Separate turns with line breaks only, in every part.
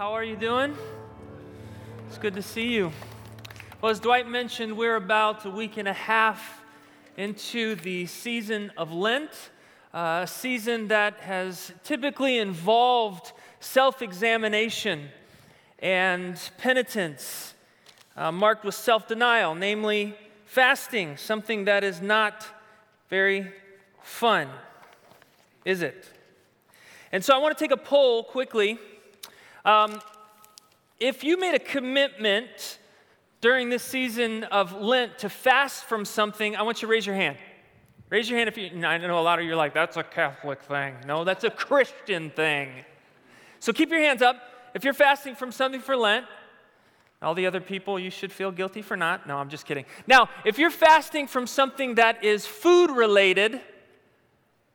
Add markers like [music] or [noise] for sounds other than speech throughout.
How are you doing? It's good to see you. Well, as Dwight mentioned, we're about a week and a half into the season of Lent, uh, a season that has typically involved self examination and penitence, uh, marked with self denial, namely fasting, something that is not very fun, is it? And so I want to take a poll quickly. Um, if you made a commitment during this season of Lent to fast from something, I want you to raise your hand. Raise your hand if you, I know a lot of you are like, that's a Catholic thing. No, that's a Christian thing. So keep your hands up. If you're fasting from something for Lent, all the other people, you should feel guilty for not. No, I'm just kidding. Now, if you're fasting from something that is food related,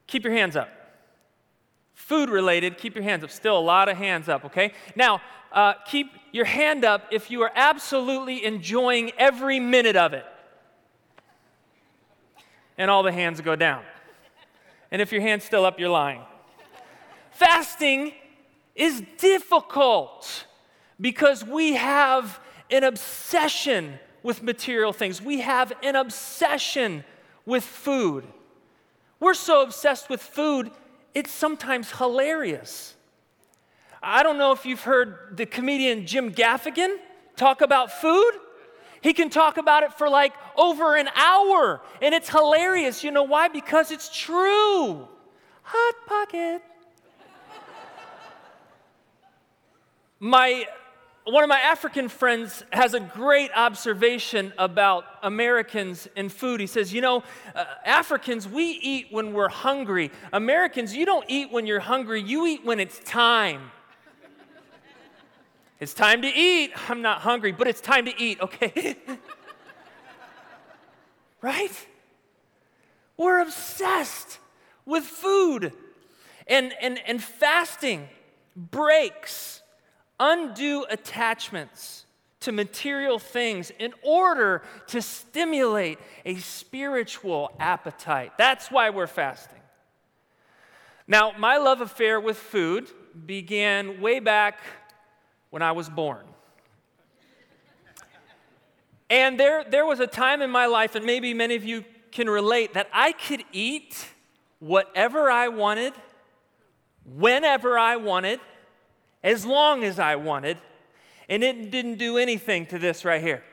keep your hands up. Food related, keep your hands up. Still a lot of hands up, okay? Now, uh, keep your hand up if you are absolutely enjoying every minute of it. And all the hands go down. And if your hand's still up, you're lying. Fasting is difficult because we have an obsession with material things. We have an obsession with food. We're so obsessed with food, it's sometimes hilarious. I don't know if you've heard the comedian Jim Gaffigan talk about food. He can talk about it for like over an hour, and it's hilarious. You know why? Because it's true. Hot pocket. my one of my African friends has a great observation about Americans and food. He says, You know, uh, Africans, we eat when we're hungry. Americans, you don't eat when you're hungry, you eat when it's time. [laughs] it's time to eat. I'm not hungry, but it's time to eat, okay? [laughs] right? We're obsessed with food. And, and, and fasting breaks undue attachments to material things in order to stimulate a spiritual appetite. That's why we're fasting. Now, my love affair with food began way back when I was born. And there, there was a time in my life, and maybe many of you can relate, that I could eat whatever I wanted, whenever I wanted, as long as I wanted, and it didn't do anything to this right here.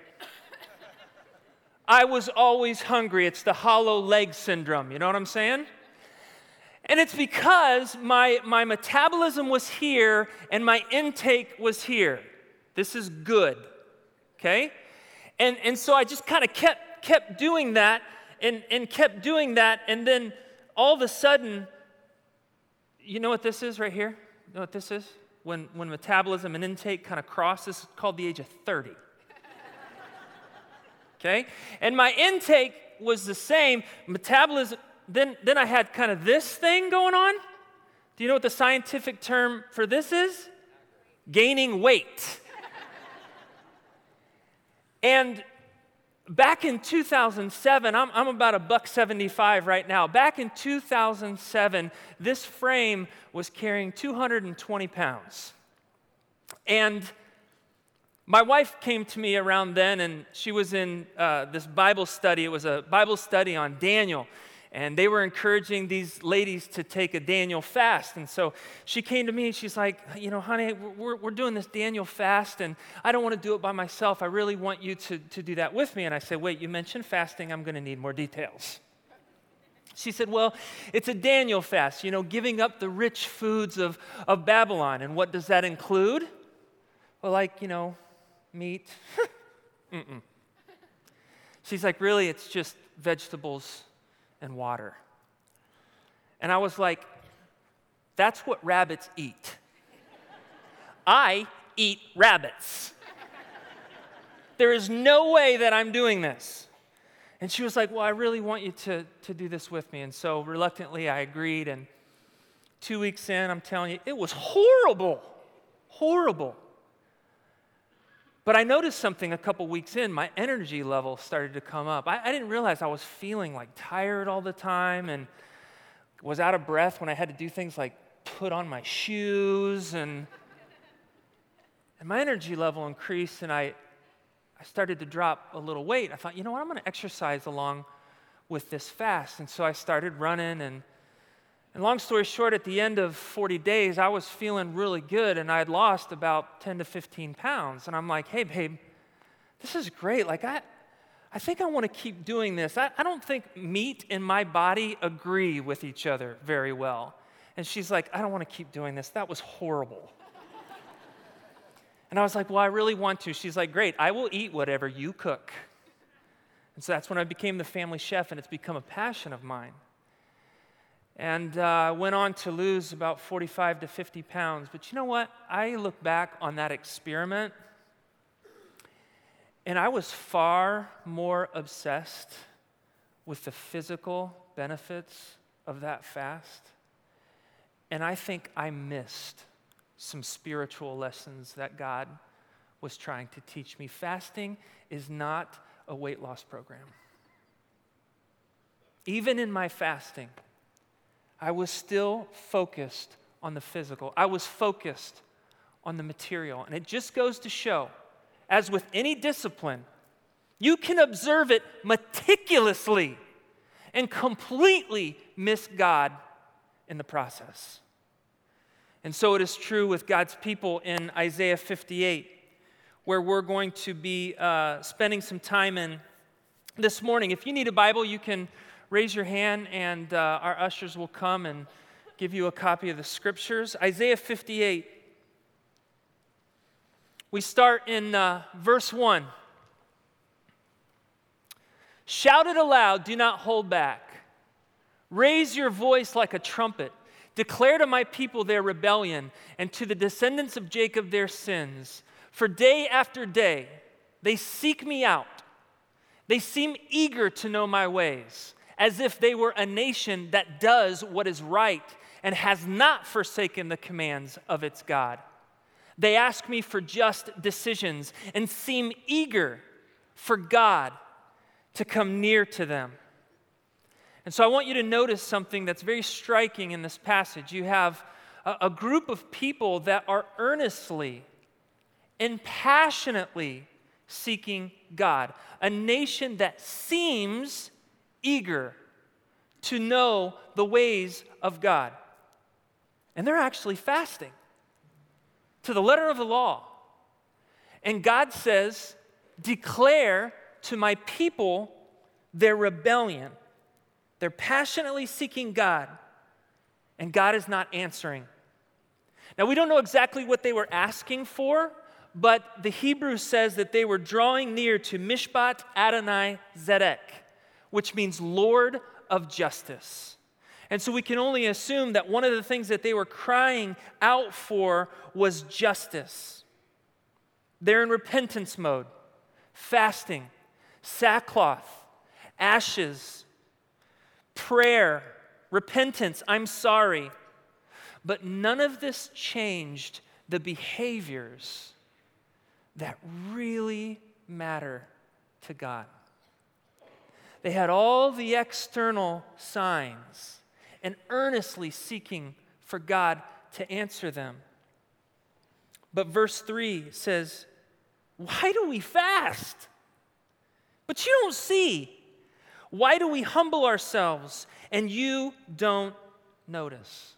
I was always hungry. It's the hollow leg syndrome. You know what I'm saying? And it's because my, my metabolism was here and my intake was here. This is good. Okay? And, and so I just kind of kept, kept doing that and, and kept doing that. And then all of a sudden, you know what this is right here? You know what this is? When, when metabolism and intake kind of cross. This is called the age of 30. [laughs] okay? And my intake was the same. Metabolism, then, then I had kind of this thing going on. Do you know what the scientific term for this is? Gaining weight. [laughs] and back in 2007, I'm, I'm about a buck 75 right now. Back in 2007, this frame was carrying 220 pounds. And my wife came to me around then, and she was in uh, this Bible study. It was a Bible study on Daniel and they were encouraging these ladies to take a Daniel fast. And so she came to me and she's like, You know, honey, we're, we're doing this Daniel fast, and I don't want to do it by myself. I really want you to, to do that with me. And I said, Wait, you mentioned fasting. I'm going to need more details. She said, Well, it's a Daniel fast, you know, giving up the rich foods of, of Babylon. And what does that include? Well, like, you know, meat. [laughs] She's like, Really, it's just vegetables and water. And I was like, that's what rabbits eat. I eat rabbits. There is no way that I'm doing this. And she was like, Well, I really want you to, to do this with me. And so reluctantly, I agreed. And two weeks in, I'm telling you, it was horrible. Horrible. But I noticed something a couple weeks in, my energy level started to come up. I, I, didn't realize I was feeling like tired all the time and was out of breath when I had to do things like put on my shoes. And And my energy level increased, and I, I started to drop a little weight. I thought, you know what, I'm going to exercise along with this fast. And so I started running. And, and long story short, at the end of 40 days, I was feeling really good, and I had lost about 10 to 15 pounds. And I'm like, hey, babe, this is great. Like, I, I think I want to keep doing this. I, I don't think meat and my body agree with each other very well. And she's like, I don't want to keep doing this. That was horrible. and I was like, Well, I really want to. She's like, Great, I will eat whatever you cook. And so that's when I became the family chef, and it's become a passion of mine. And uh, went on to lose about 45 to 50 pounds. But you know what? I look back on that experiment and I was far more obsessed with the physical benefits of that fast. And I think I missed some spiritual lessons that God was trying to teach me. Fasting is not a weight loss program. Even in my fasting, I was still focused on the physical, I was focused on the material. And it just goes to show as with any discipline, you can observe it meticulously and completely miss God in the process. And so it is true with God's people in Isaiah 58, where we're going to be uh, spending some time in this morning. If you need a Bible, you can raise your hand, and uh, our ushers will come and give you a copy of the scriptures. Isaiah 58 we start in uh, verse 1. Shout it aloud, do not hold back. Raise your voice like a trumpet. Declare to my people their rebellion and to the descendants of Jacob their sins. For day after day they seek me out. They seem eager to know my ways, as if they were a nation that does what is right and has not forsaken the commands of its God. They ask me for just decisions and seem eager for God to come near to them. And so I want you to notice something that's very striking in this passage. You have a, group of people that are earnestly and passionately seeking God, a nation that seems eager to know the ways of God. And they're actually fasting to the letter of the law. And God says, Declare to my people their rebellion. They're passionately seeking God, and God is not answering. Now, we don't know exactly what they were asking for, but the Hebrew says that they were drawing near to Mishpat Adonai Zedek, which means Lord of justice. And so we can only assume that one of the things that they were crying out for was justice. They're in repentance mode, fasting, sackcloth, ashes, prayer, repentance, I'm sorry. But none of this changed the behaviors that really matter to God. They had all the external signs and earnestly seeking for God to answer them. But verse 3 says, Why do we fast? But you don't see. Why do we humble ourselves and you don't notice?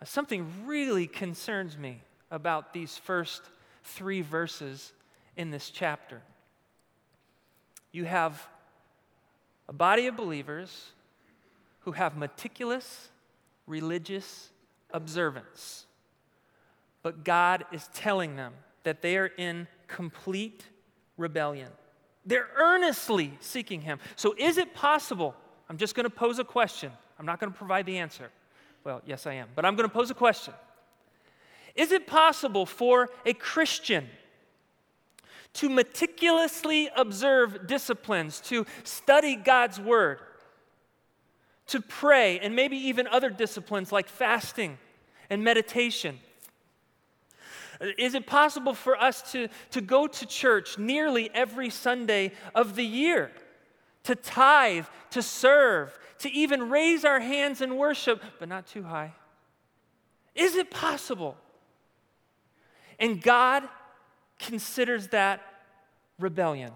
Now, something really concerns me about these first three verses in this chapter. You have a body of believers who have meticulous religious observance. But God is telling them that they are in complete rebellion. They're earnestly seeking Him. So, is it possible? I'm just going to pose a question. I'm not going to provide the answer. Well, yes, I am. But I'm going to pose a question. Is it possible for a Christian to meticulously observe disciplines, to study God's Word, to pray, and maybe even other disciplines like fasting and meditation? Is it possible for us to, to go to church nearly every Sunday of the year, to tithe, to serve, to even raise our hands in worship, but not too high? Is it possible? And God considers that rebellion.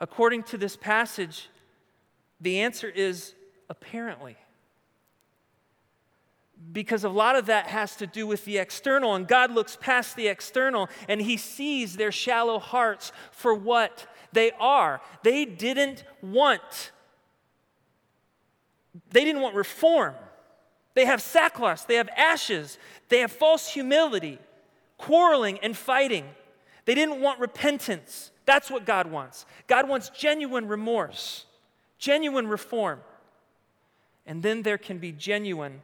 According to this passage, the answer is apparently. Because a lot of that has to do with the external, and God looks past the external and He sees their shallow hearts for what they are. They didn't want, they didn't want reform. They have sackcloth, they have ashes, they have false humility, quarreling and fighting. They didn't want repentance. That's what God wants. God wants genuine remorse, genuine reform. And then there can be genuine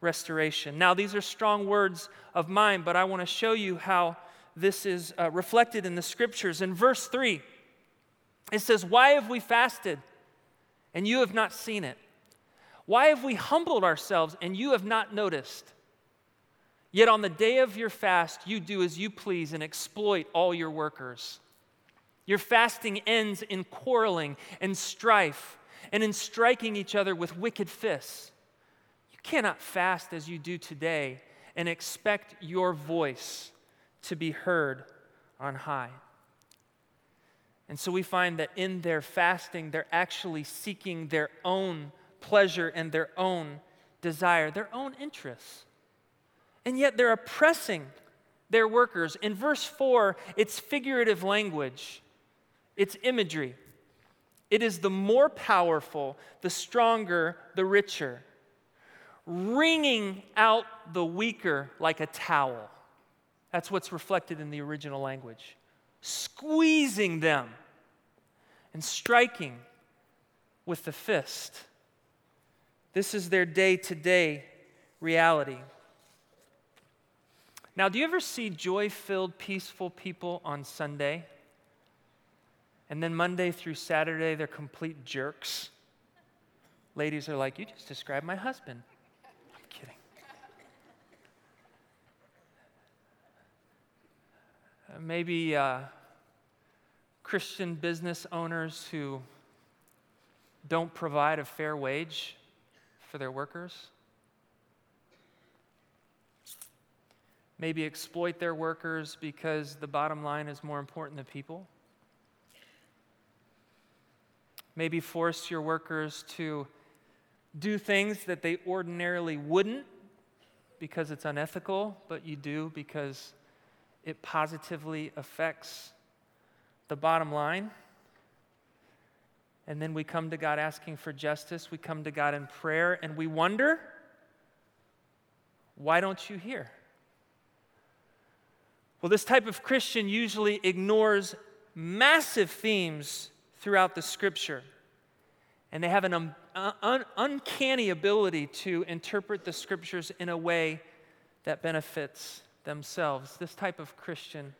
restoration. Now, these are strong words of mine, but I want to show you how this is uh, reflected in the scriptures. In verse 3, it says, Why have we fasted and you have not seen it? Why have we humbled ourselves and you have not noticed? Yet on the day of your fast, you do as you please and exploit all your workers. Your fasting ends in quarreling and strife and in striking each other with wicked fists. You cannot fast as you do today and expect your voice to be heard on high. And so we find that in their fasting, they're actually seeking their own pleasure and their own desire, their own interests. And yet they're oppressing their workers. In verse 4, it's figurative language, it's imagery. It is the more powerful, the stronger, the richer, wringing out the weaker like a towel. That's what's reflected in the original language. Squeezing them and striking with the fist. This is their day to day reality. Now, do you ever see joy filled, peaceful people on Sunday? And then Monday through Saturday, they're complete jerks. Ladies are like, You just described my husband. I'm kidding. Maybe uh, Christian business owners who don't provide a fair wage for their workers. Maybe exploit their workers because the bottom line is more important than people. Maybe force your workers to do things that they ordinarily wouldn't because it's unethical, but you do because it positively affects the bottom line. And then we come to God asking for justice. We come to God in prayer and we wonder, why don't you hear? Well, this type of Christian usually ignores massive themes throughout the scripture. And they have an un- un- uncanny ability to interpret the scriptures in a way that benefits themselves. This type of Christian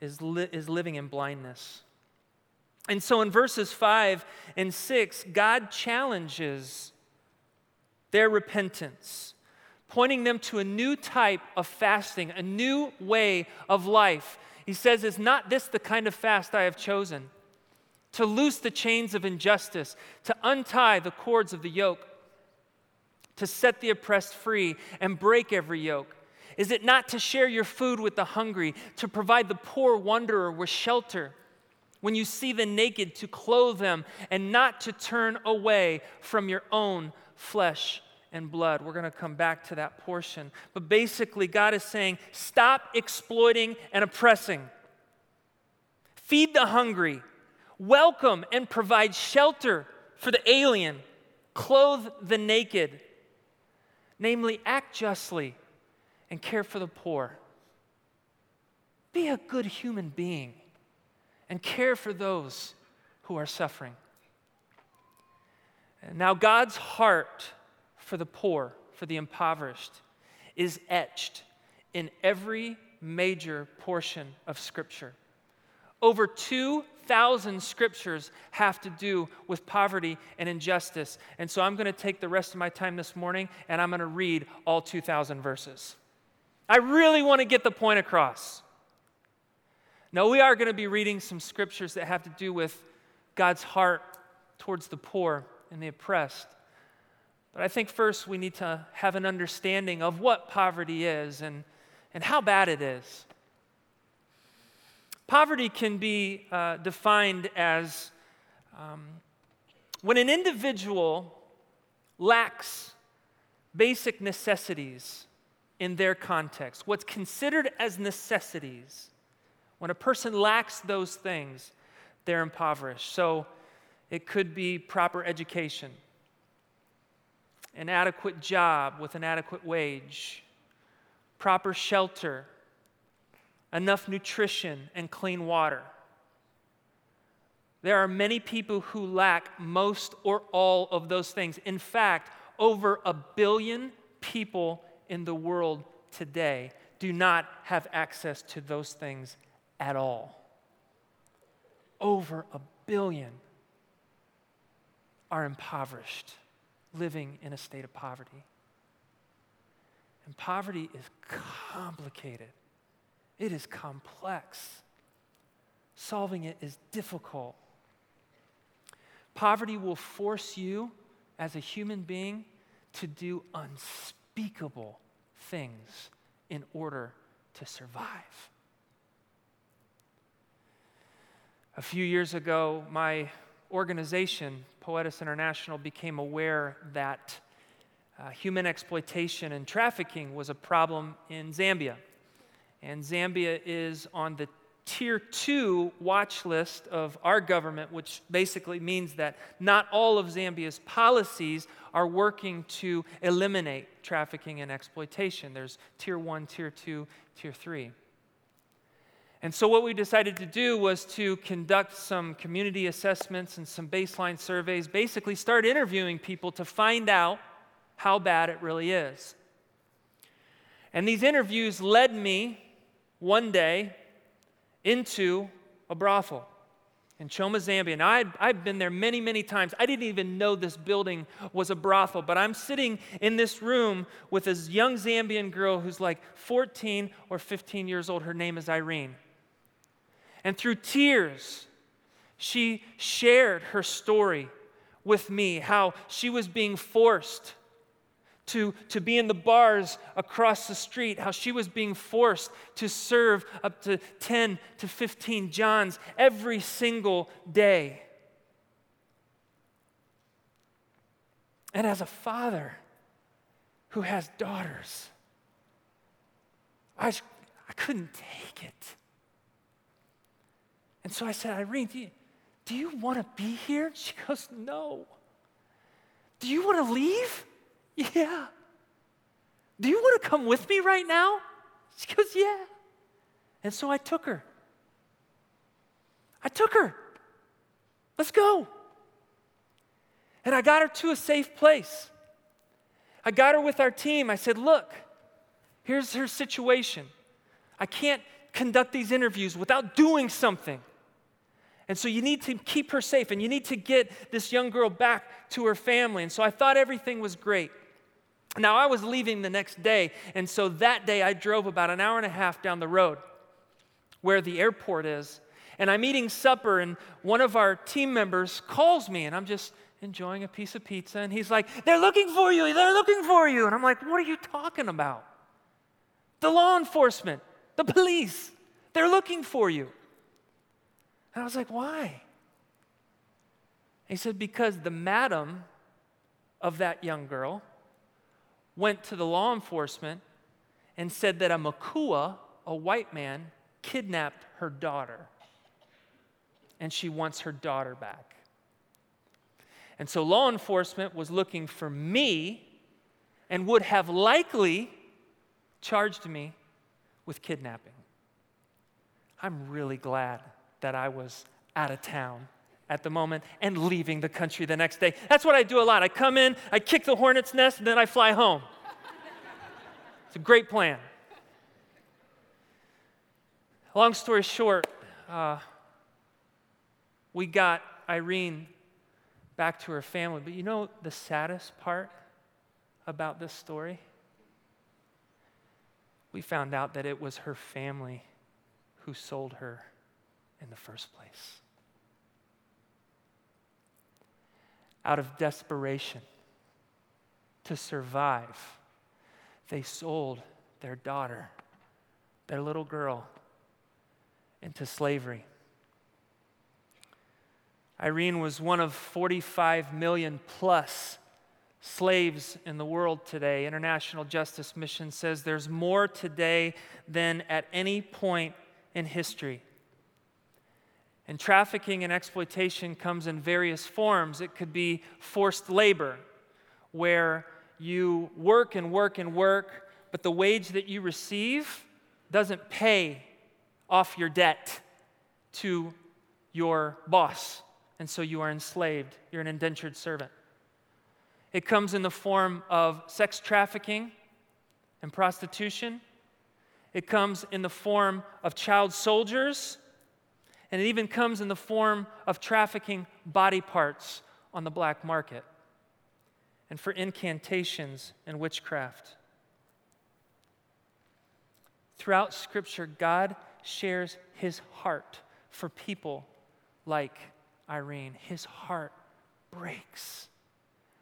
is, li- is living in blindness. And so in verses 5 and 6, God challenges their repentance, pointing them to a new type of fasting, a new way of life. He says, Is not this the kind of fast I have chosen? To loose the chains of injustice, to untie the cords of the yoke, to set the oppressed free and break every yoke. Is it not to share your food with the hungry, to provide the poor wanderer with shelter? When you see the naked, to clothe them, and not to turn away from your own flesh and blood. We're going to come back to that portion. But basically, God is saying stop exploiting and oppressing, feed the hungry, welcome and provide shelter for the alien, clothe the naked. Namely, act justly and care for the poor. Be a good human being and care for those who are suffering. Now, God's heart for the poor, for the impoverished, is etched in every major portion of Scripture. Over 2,000 scriptures have to do with poverty and injustice. And so I'm going to take the rest of my time this morning and I'm going to read all 2,000 verses. I really want to get the point across. Now, we are going to be reading some scriptures that have to do with God's heart towards the poor and the oppressed. But I think first we need to have an understanding of what poverty is and, and how bad it is. Poverty can be uh, defined as um, when an individual lacks basic necessities in their context, what's considered as necessities, when a person lacks those things, they're impoverished. So it could be proper education, an adequate job with an adequate wage, proper shelter, enough nutrition and clean water. There are many people who lack most or all of those things. In fact, over a billion people in the world today do not have access to those things at all. Over a billion are impoverished, living in a state of poverty. And poverty is complicated, it is complex. Solving it is difficult. Poverty will force you as a human being to do unspeakable things in order to survive. A few years ago, my organization, Poetis International, became aware that uh, human exploitation and trafficking was a problem in Zambia. And Zambia is on the tier two watch list of our government, which basically means that not all of Zambia's policies are working to eliminate trafficking and exploitation. There's tier one, tier two, tier three. And so, what we decided to do was to conduct some community assessments and some baseline surveys, basically, start interviewing people to find out how bad it really is. And these interviews led me one day into a brothel in Choma, Zambia. Now, I'd, I'd been there many, many times. I didn't even know this building was a brothel, but I'm sitting in this room with this young Zambian girl who's like 14 or 15 years old. Her name is Irene. And through tears, she shared her story with me how she was being forced to, to be in the bars across the street, how she was being forced to serve up to 10 to 15 Johns every single day. And as a father who has daughters, I, I couldn't take it. And so I said, Irene, do you, do you want to be here? [laughs] She goes, No. Do you want to leave? [laughs] Yeah. Do you want to come with me right now? [laughs] She goes, Yeah. And so I took her. I took her. Let's go. And I got her to a safe place. I got her with our team. I said, Look, here's her situation. I can't conduct these interviews without doing something. And so you need to keep her safe and you need to get this young girl back to her family. And so I thought everything was great. Now, I was leaving the next day, and so that day I drove about an hour and a half down the road where the airport is. And I'm eating supper, and one of our team members calls me, and I'm just enjoying a piece of pizza. And he's like, They're looking for you, they're looking for you. And I'm like, What are you talking about? The law enforcement, the police, they're looking for you. And I was like, Why? He said, Because the madam of that young girl, went to the law enforcement and said that a Makua, a white man, kidnapped her daughter. And she wants her daughter back. And so law enforcement was looking for me and would have likely charged me with kidnapping. I'm really glad that I was out of town at the moment and leaving the country the next day. That's what I do a lot. I come in, I kick the hornet's nest, and then I fly home. [laughs] it's a great plan. Long story short, uh, we got Irene back to her family. But you know the saddest part about this story? We found out that it was her family who sold her in the first place. out of desperation, to survive, they sold their daughter, their little girl, into slavery. Irene was one of 45 million plus slaves in the world today. International Justice Mission says there's more today than at any point in history. And trafficking and exploitation comes in various forms. It could be forced labor, where you work and work and work, but the wage that you receive doesn't pay off your debt to your boss. And so you are enslaved. You're an indentured servant. It comes in the form of sex trafficking and prostitution. It comes in the form of child soldiers. And it even comes in the form of trafficking body parts on the black market and for incantations and witchcraft. Throughout Scripture, God shares his heart for people like Irene. His heart breaks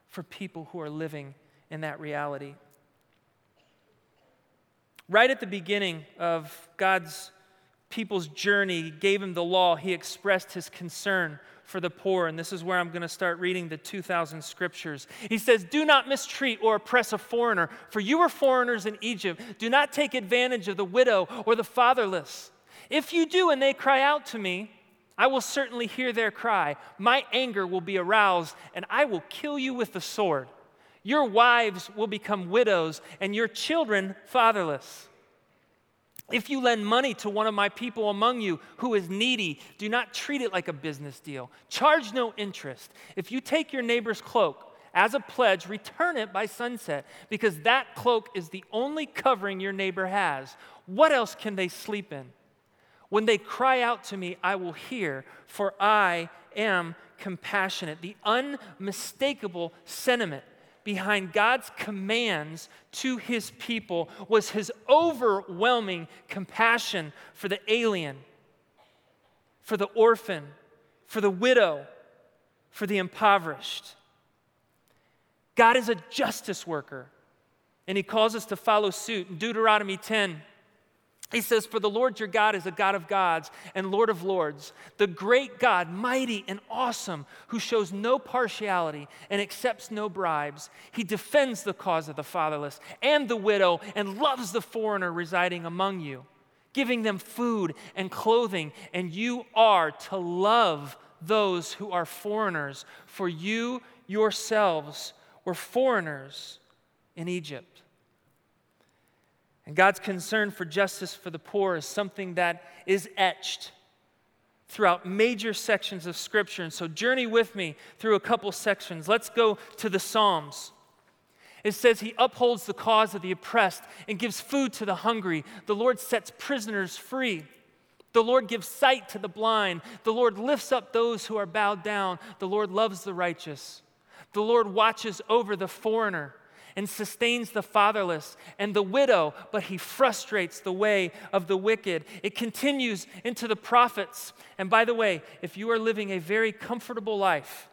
for people who are living in that reality. Right at the beginning of God's people's journey, he gave him the law, he expressed his concern for the poor. And this is where I'm going to start reading the 2,000 scriptures. He says, Do not mistreat or oppress a foreigner, for you were foreigners in Egypt. Do not take advantage of the widow or the fatherless. If you do and they cry out to me, I will certainly hear their cry. My anger will be aroused, and I will kill you with the sword. Your wives will become widows, and your children fatherless. If you lend money to one of my people among you who is needy, do not treat it like a business deal. Charge no interest. If you take your neighbor's cloak as a pledge, return it by sunset, because that cloak is the only covering your neighbor has. What else can they sleep in? When they cry out to me, I will hear, for I am compassionate. The unmistakable sentiment behind God's commands to his people was his overwhelming compassion for the alien, for the orphan, for the widow, for the impoverished. God is a justice worker, and he calls us to follow suit. In Deuteronomy 10, he says, For the Lord your God is a God of gods and Lord of lords, the great God, mighty and awesome, who shows no partiality and accepts no bribes. He defends the cause of the fatherless and the widow and loves the foreigner residing among you, giving them food and clothing. And you are to love those who are foreigners, for you yourselves were foreigners in Egypt. And God's concern for justice for the poor is something that is etched throughout major sections of Scripture. And so, journey with me through a couple sections. Let's go to the Psalms. It says, He upholds the cause of the oppressed and gives food to the hungry. The Lord sets prisoners free. The Lord gives sight to the blind. The Lord lifts up those who are bowed down. The Lord loves the righteous. The Lord watches over the foreigner and sustains the fatherless and the widow, but he frustrates the way of the wicked. It continues into the prophets. And by the way, if you are living a very comfortable life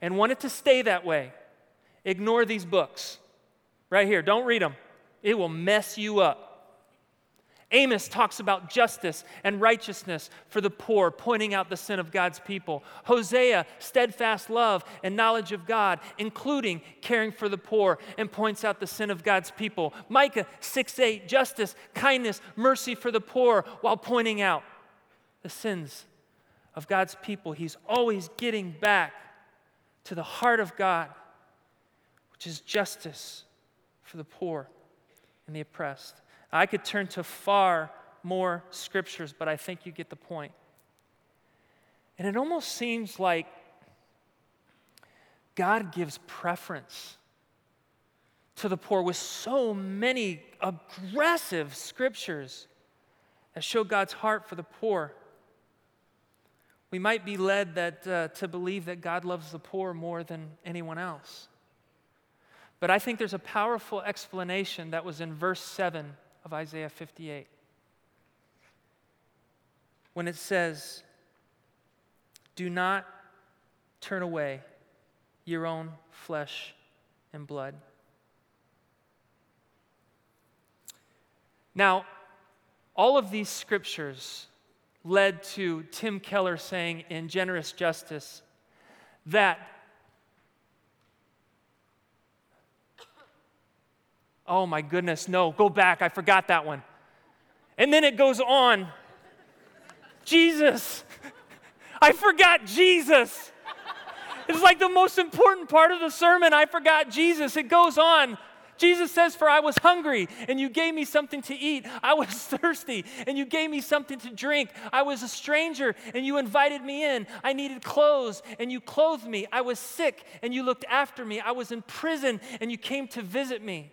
and want it to stay that way, ignore these books right here. Don't read them, it will mess you up. Amos talks about justice and righteousness for the poor, pointing out the sin of God's people. Hosea, steadfast love and knowledge of God, including caring for the poor, and points out the sin of God's people. Micah 6 8, justice, kindness, mercy for the poor, while pointing out the sins of God's people. He's always getting back to the heart of God, which is justice for the poor and the oppressed. I could turn to far more scriptures, but I think you get the point. And it almost seems like God gives preference to the poor with so many aggressive scriptures that show God's heart for the poor. We might be led that, uh, to believe that God loves the poor more than anyone else. But I think there's a powerful explanation that was in verse 7 of Isaiah 58 when it says, Do not turn away your own flesh and blood. Now, all of these scriptures led to Tim Keller saying in Generous Justice that Oh my goodness, no, go back. I forgot that one. And then it goes on Jesus. [laughs] I forgot Jesus. It's like the most important part of the sermon. I forgot Jesus. It goes on. Jesus says, For I was hungry, and you gave me something to eat. I was [laughs] thirsty, and you gave me something to drink. I was a stranger, and you invited me in. I needed clothes, and you clothed me. I was sick, and you looked after me. I was in prison, and you came to visit me.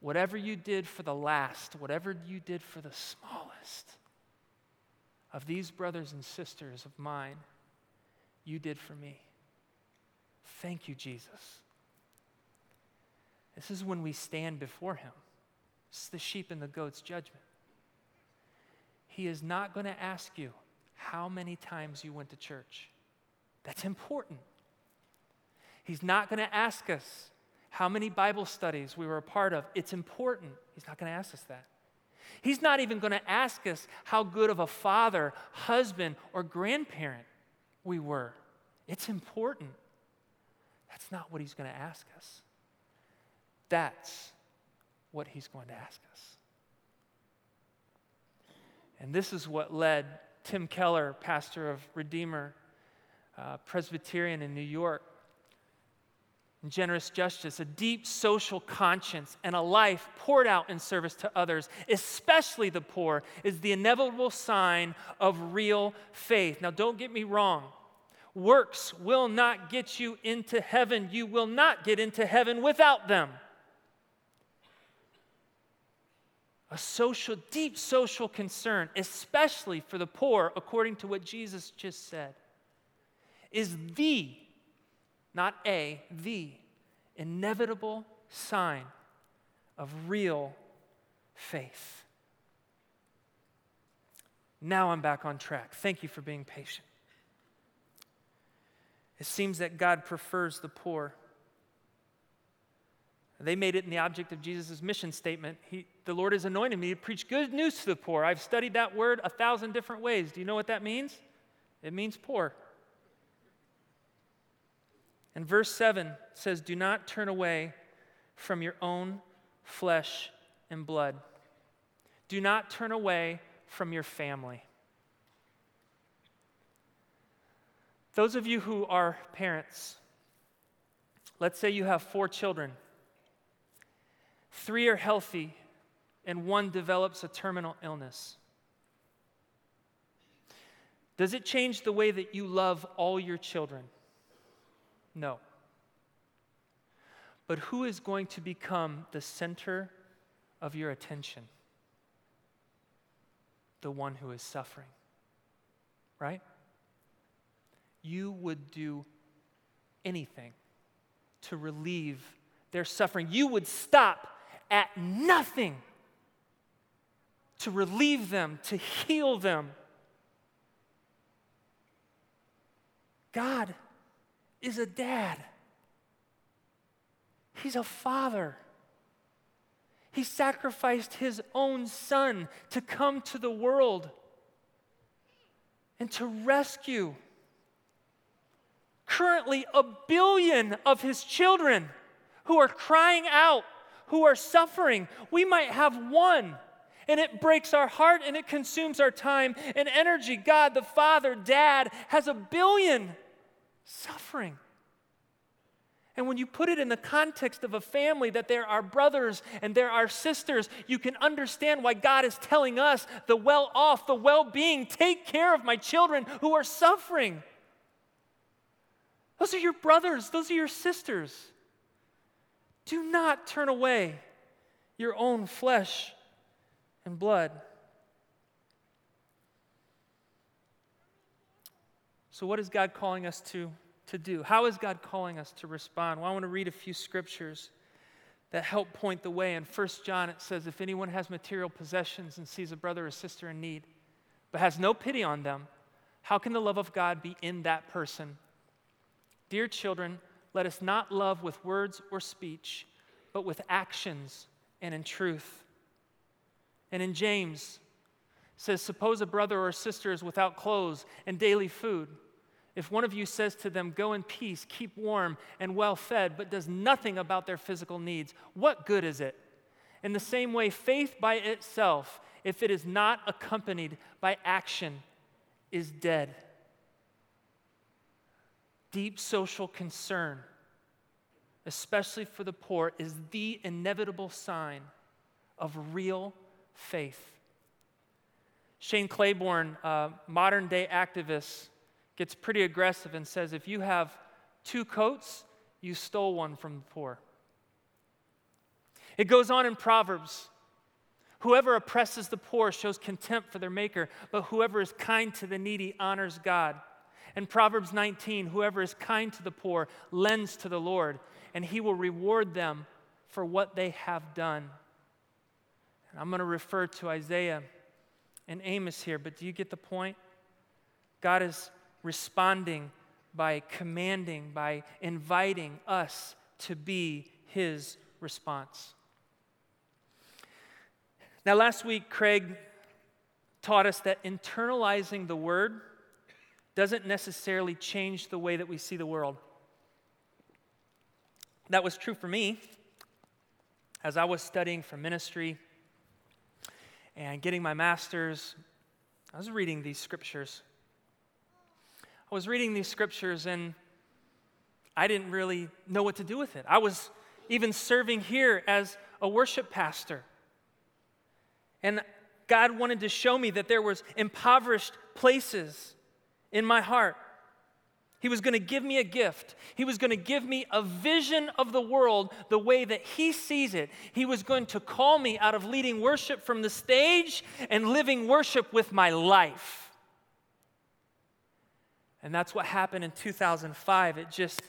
whatever you did for the last, whatever you did for the smallest of these brothers and sisters of mine, you did for me. Thank you, Jesus. This is when we stand before Him. Is the sheep and the goat's judgment. He is not going to ask you how many times you went to church. That's important. He's not going to ask us how many Bible studies we were a part of. It's important. He's not going to ask us that. He's not even going to ask us how good of a father, husband, or grandparent we were. It's important. That's not what he's going to ask us. That's what he's going to ask us. And this is what led Tim Keller, pastor of Redeemer uh, Presbyterian in New York, generous justice, a deep social conscience, and a life poured out in service to others, especially the poor, is the inevitable sign of real faith. Now, don't get me wrong. Works will not get you into heaven. You will not get into heaven without them. A social, deep social concern, especially for the poor, according to what Jesus just said, is the not a, the inevitable sign of real faith. Now I'm back on track. Thank you for being patient. It seems that God prefers the poor. They made it in the object of Jesus' mission statement. He, the Lord has anointed me to preach good news to the poor. I've studied that word a thousand different ways. Do you know what that means? It means poor. And verse 7 says, Do not turn away from your own flesh and blood. Do not turn away from your family. Those of you who are parents, let's say you have four children. Three are healthy, and one develops a terminal illness. Does it change the way that you love all your children? No. But who is going to become the center of your attention? The one who is suffering. Right? You would do anything to relieve their suffering. You would stop at nothing to relieve them, to heal them. God is a dad, he's a father. He sacrificed his own son to come to the world and to rescue currently a billion of his children who are crying out, who are suffering. We might have one, and it breaks our heart and it consumes our time and energy. God, the Father, Dad, has a billion suffering. And when you put it in the context of a family, that there are brothers and there are sisters, you can understand why God is telling us, the well off, the well being, take care of my children who are suffering. Those are your brothers, those are your sisters. Do not turn away your own flesh and blood. So, what is God calling us to, to do? How is God calling us to respond? Well, I want to read a few scriptures that help point the way. In 1 John, it says, If anyone has material possessions and sees a brother or sister in need, but has no pity on them, how can the love of God be in that person? Dear children, let us not love with words or speech, but with actions and in truth. And in James, says, Suppose a brother or sister is without clothes and daily food. If one of you says to them, Go in peace, keep warm and well fed, but does nothing about their physical needs, what good is it? In the same way, faith by itself, if it is not accompanied by action, is dead. Deep social concern, especially for the poor, is the inevitable sign of real faith. Shane Claiborne, modern day activist, gets pretty aggressive and says if you have two coats, you stole one from the poor. It goes on in Proverbs. Whoever oppresses the poor shows contempt for their maker, but whoever is kind to the needy honors God. And Proverbs 19 whoever is kind to the poor lends to the Lord, and he will reward them for what they have done. And I'm going to refer to Isaiah and Amos here, but do you get the point? God is responding by commanding, by inviting us to be his response. Now, last week, Craig taught us that internalizing the word doesn't necessarily change the way that we see the world. That was true for me as I was studying for ministry and getting my master's. I was reading these scriptures. I was reading these scriptures and I didn't really know what to do with it. I was even serving here as a worship pastor. And God wanted to show me that there was impoverished places in my heart. He was going to give me a gift. He was going to give me a vision of the world the way that He sees it. He was going to call me out of leading worship from the stage and living worship with my life. And that's what happened in 2005. It just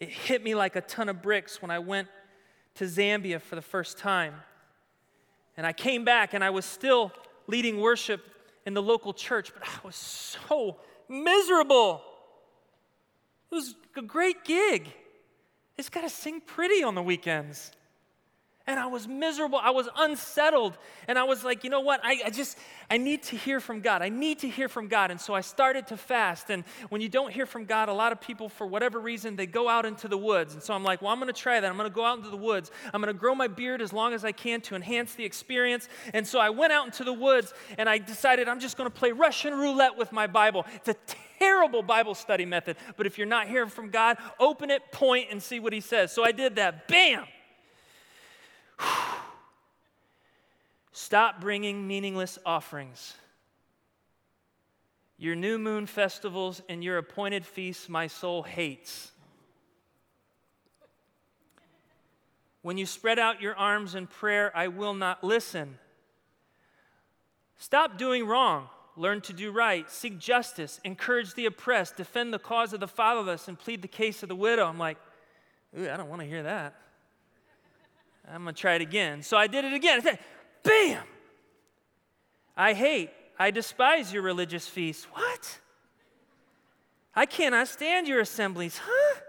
it hit me like a ton of bricks when I went to Zambia for the first time. And I came back and I was still leading worship in the local church, but I was so miserable. It was a great gig. It's got to sing pretty on the weekends. And I was miserable. I was unsettled. And I was like, you know what? I, I, just, I need to hear from God. I need to hear from God. And so I started to fast. And when you don't hear from God, a lot of people, for whatever reason, they go out into the woods. And so I'm like, well, I'm going to try that. I'm going to go out into the woods. I'm going to grow my beard as long as I can to enhance the experience. And so I went out into the woods and I decided I'm just going to play Russian roulette with my Bible. It's a terrible Bible study method. But if you're not hearing from God, open it, point, and see what He says. So I did that. Bam! [sighs] Stop bringing meaningless offerings. Your new moon festivals and your appointed feasts, my soul hates. When you spread out your arms in prayer, I will not listen. Stop doing wrong. Learn to do right. Seek justice. Encourage the oppressed. Defend the cause of the fatherless and plead the case of the widow. I'm like, I don't want to hear that. I'm going to try it again. So I did it again. I said, bam! I hate, I despise your religious feasts. What? I cannot stand your assemblies. Huh?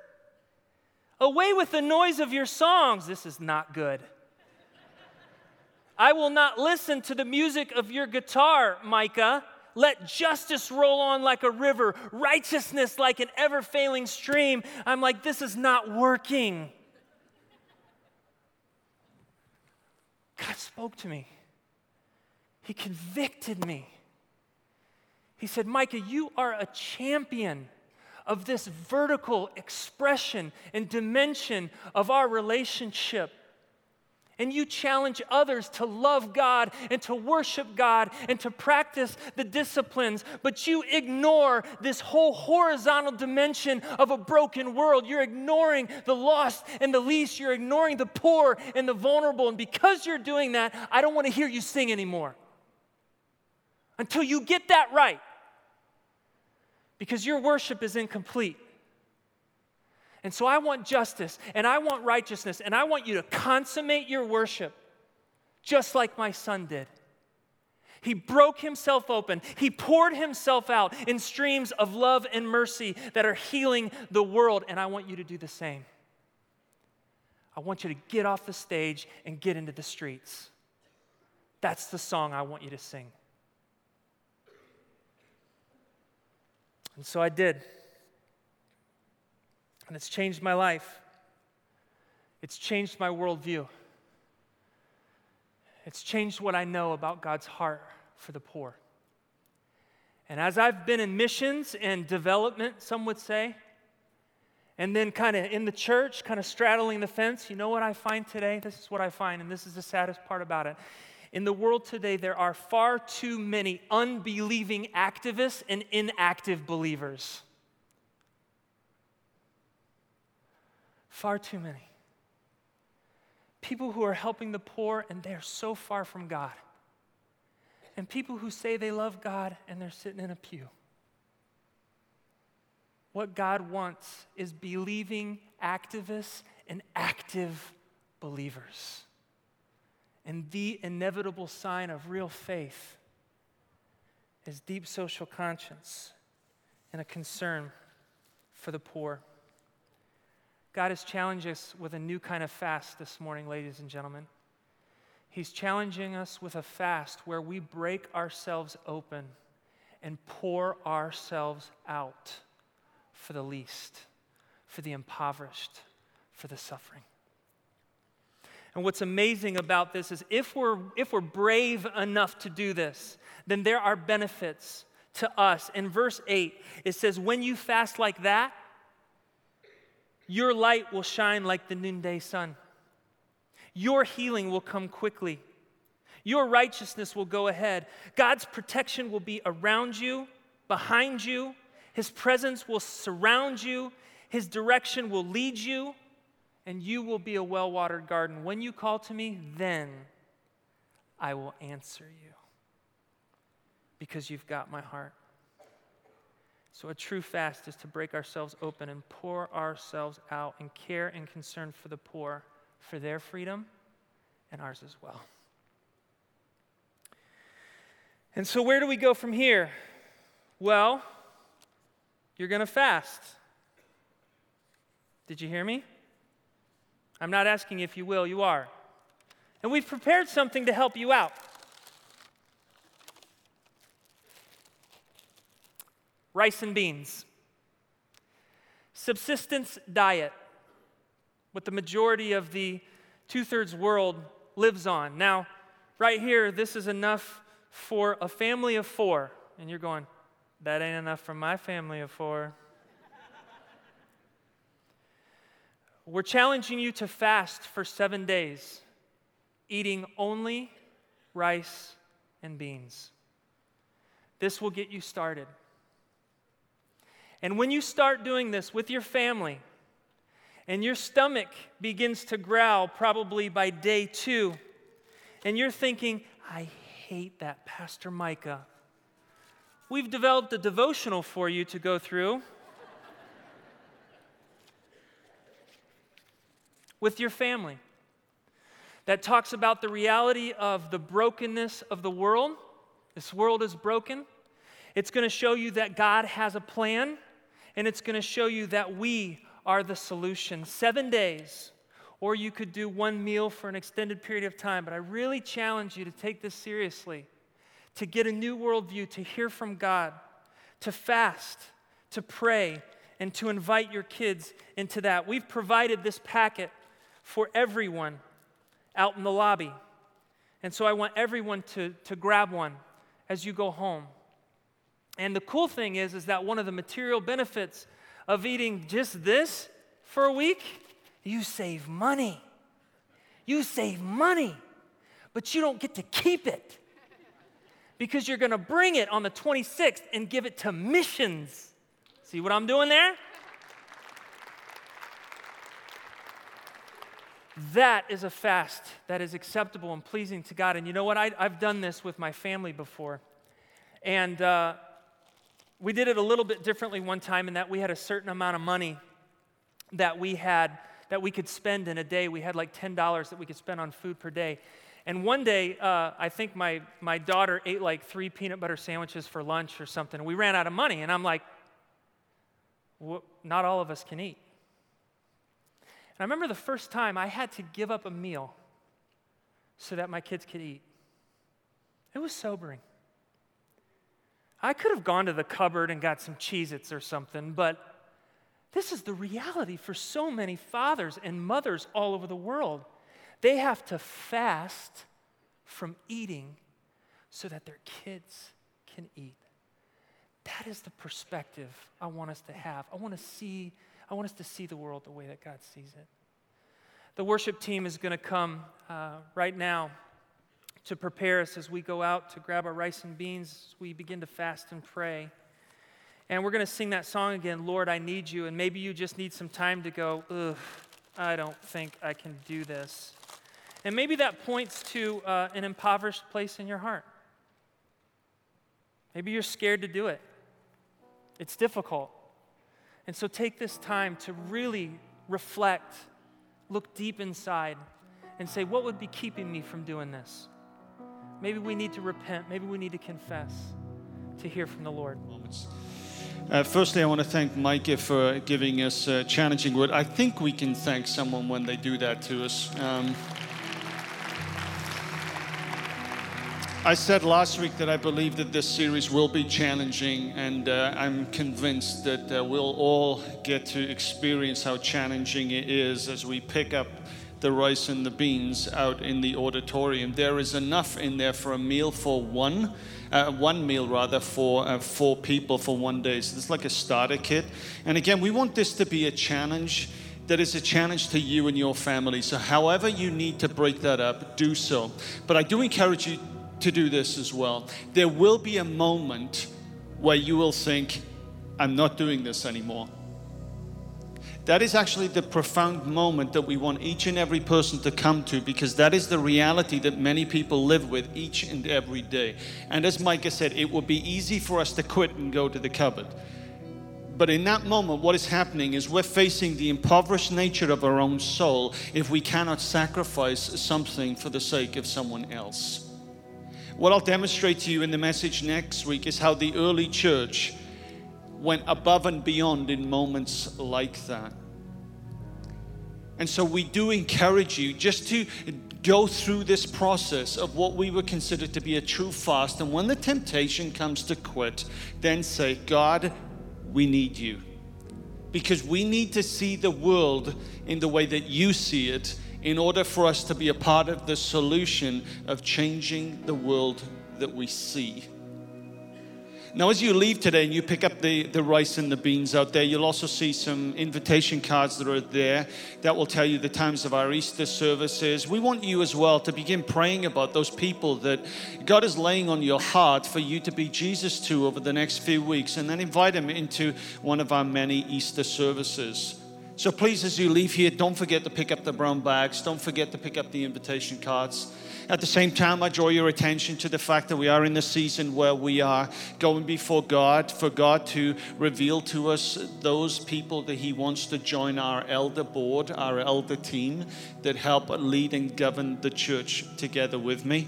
Away with the noise of your songs. This is not good. I will not listen to the music of your guitar, Micah. Let justice roll on like a river, righteousness like an ever failing stream. I'm like, this is not working. God spoke to me. He convicted me. He said, Micah, you are a champion of this vertical expression and dimension of our relationship and you challenge others to love God and to worship God and to practice the disciplines, but you ignore this whole horizontal dimension of a broken world. You're ignoring the lost and the least, you're ignoring the poor and the vulnerable. And because you're doing that, I don't want to hear you sing anymore until you get that right. because your worship is incomplete. And so I want justice and I want righteousness and I want you to consummate your worship just like my son did. He broke himself open. He poured himself out in streams of love and mercy that are healing the world. And I want you to do the same. I want you to get off the stage and get into the streets. That's the song I want you to sing. And so I did. And it's changed my life. It's changed my worldview. It's changed what I know about God's heart for the poor. And as I've been in missions and development, some would say, and then kind of in the church, kind of straddling the fence, you know what I find today? This is what I find, and this is the saddest part about it. In the world today, there are far too many unbelieving activists and inactive believers. Far too many people who are helping the poor and they're so far from God, and people who say they love God and they're sitting in a pew. What God wants is believing activists and active believers. And the inevitable sign of real faith is deep social conscience and a concern for the poor. God has challenged us with a new kind of fast this morning, ladies and gentlemen. He's challenging us with a fast where we break ourselves open and pour ourselves out for the least, for the impoverished, for the suffering. And what's amazing about this is if we're, if we're brave enough to do this, then there are benefits to us. In verse 8, it says, When you fast like that, your light will shine like the noonday sun. Your healing will come quickly. Your righteousness will go ahead. God's protection will be around you, behind you. His presence will surround you. His direction will lead you, and you will be a well watered garden. When you call to me, then I will answer you because you've got my heart. So, a true fast is to break ourselves open and pour ourselves out in care and concern for the poor, for their freedom and ours as well. And so, where do we go from here? Well, you're going to fast. Did you hear me? I'm not asking if you will, you are. And we've prepared something to help you out. Rice and beans. Subsistence diet, what the majority of the two thirds world lives on. Now, right here, this is enough for a family of four. And you're going, that ain't enough for my family of four. [laughs] We're challenging you to fast for seven days, eating only rice and beans. This will get you started. And when you start doing this with your family, and your stomach begins to growl probably by day two, and you're thinking, I hate that Pastor Micah. We've developed a devotional for you to go through with your family that talks about the reality of the brokenness of the world. This world is broken. It's going to show you that God has a plan and it's going to show you that we are the solution. Seven days, or you could do one meal for an extended period of time. But I really challenge you to take this seriously, to get a new worldview, to hear from God, to fast, to pray, and to invite your kids into that. We've provided this packet for everyone out in the lobby. And so I want everyone to, to grab one as you go home. And the cool thing is, is that one of the material benefits of eating just this for a week, you save money. You save money, but you don't get to keep it because you're going to bring it on the 26th and give it to missions. See what I'm doing there? That is a fast that is acceptable and pleasing to God. And you know what? I, have done this with my family before. And uh, We did it a little bit differently one time in that we had a certain amount of money that we had that we could spend in a day. We had like $10 that we could spend on food per day. And one day, uh, I think my, my daughter ate like three peanut butter sandwiches for lunch or something. We ran out of money, and I'm like, not all of us can eat. And I remember the first time I had to give up a meal so that my kids could eat. It was sobering. I could have gone to the cupboard and got some Cheez Its or something, but this is the reality for so many fathers and mothers all over the world. They have to fast from eating so that their kids can eat. That is the perspective I want us to have. I want to see I want us to see the world the way that God sees it. The worship team is going to come uh, right now to prepare us as we go out to grab our rice and beans we begin to fast and pray. And we're going to sing that song again, Lord, I Need You. And maybe you just need some time to go, ugh, I don't think I can do this. And maybe that points to uh, an impoverished place in your heart. Maybe you're scared to do it, it's difficult. And so take this time to really reflect, look deep inside, and say, what would be keeping me from doing this? Maybe we need to repent. Maybe we need to confess to hear from the Lord.
Uh, firstly, I want to thank Micah for giving us a challenging word. I think we can thank someone when they do that to us. Um, I said last week that I believe that this series will be challenging, and uh, I'm convinced that uh, we'll all get to experience how challenging it is as we pick up the rice and the beans out in the auditorium. There is enough in there for a meal for one uh, one meal rather for uh, four people for one day. So it's like a starter kit. And again, we want this to be a challenge that is a challenge to you and your family. So, however you need to break that up, do so. But I do encourage you to do this as well. There will be a moment where you will think, I'm not doing this anymore. That is actually the profound moment that we want each and every person to come to because that is the reality that many people live with each and every day. And as Micah said, it would be easy for us to quit and go to the cupboard. But in that moment, what is happening is we're facing the impoverished nature of our own soul if we cannot sacrifice something for the sake of someone else. What I'll demonstrate to you in the message next week is how the early church went above and beyond in moments like that. And so we do encourage you just to go through this process of what we would consider to be a true fast. And when the temptation comes to quit, then say, God, we need you. Because we need to see the world in the way that you see it in order for us to be a part of the solution of changing the world that we see. Now, as you leave today and you pick up the, the rice and the beans out there, you'll also see some invitation cards that are there that will tell you the times of our Easter services. We want you as well to begin praying about those people that God is laying on your heart for you to be Jesus to over the next few weeks, and then invite them into one of our many Easter services. So please, as you leave here, don't forget to pick up the brown bags, don't forget to pick up the invitation cards. At the same time, I draw your attention to the fact that we are in the season where we are going before God, for God to reveal to us those people that He wants to join our elder board, our elder team that help lead and govern the church together with me.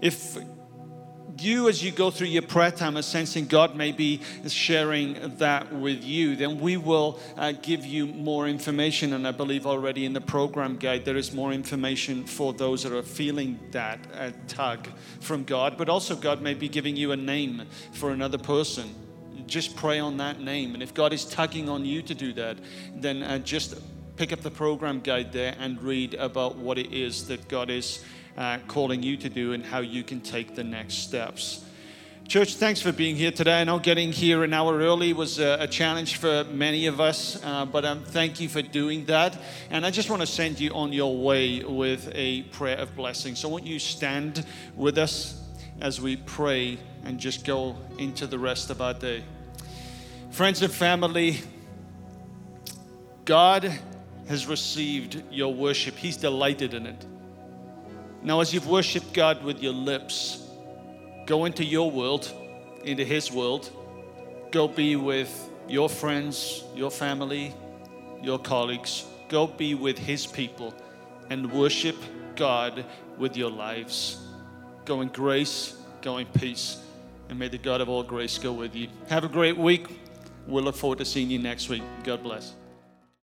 If you, as you go through your prayer time, are sensing God may be sharing that with you, then we will uh, give you more information. And I believe already in the program guide, there is more information for those that are feeling that uh, tug from God. But also, God may be giving you a name for another person. Just pray on that name. And if God is tugging on you to do that, then uh, just pick up the program guide there and read about what it is that God is uh, calling you to do and how you can take the next steps. Church, thanks for being here today. I know getting here an hour early was a, a challenge for many of us, uh, but um, thank you for doing that. And I just want to send you on your way with a prayer of blessing. So, won't you stand with us as we pray and just go into the rest of our day? Friends and family, God has received your worship, He's delighted in it. Now, as you've worshiped God with your lips, go into your world, into His world. go be with your friends, your family, your colleagues. Go be with His people and worship God with your lives. Go in grace, go in peace, and may the God of all grace go with you. Have a great week. We'll look forward to seeing you next week. God bless.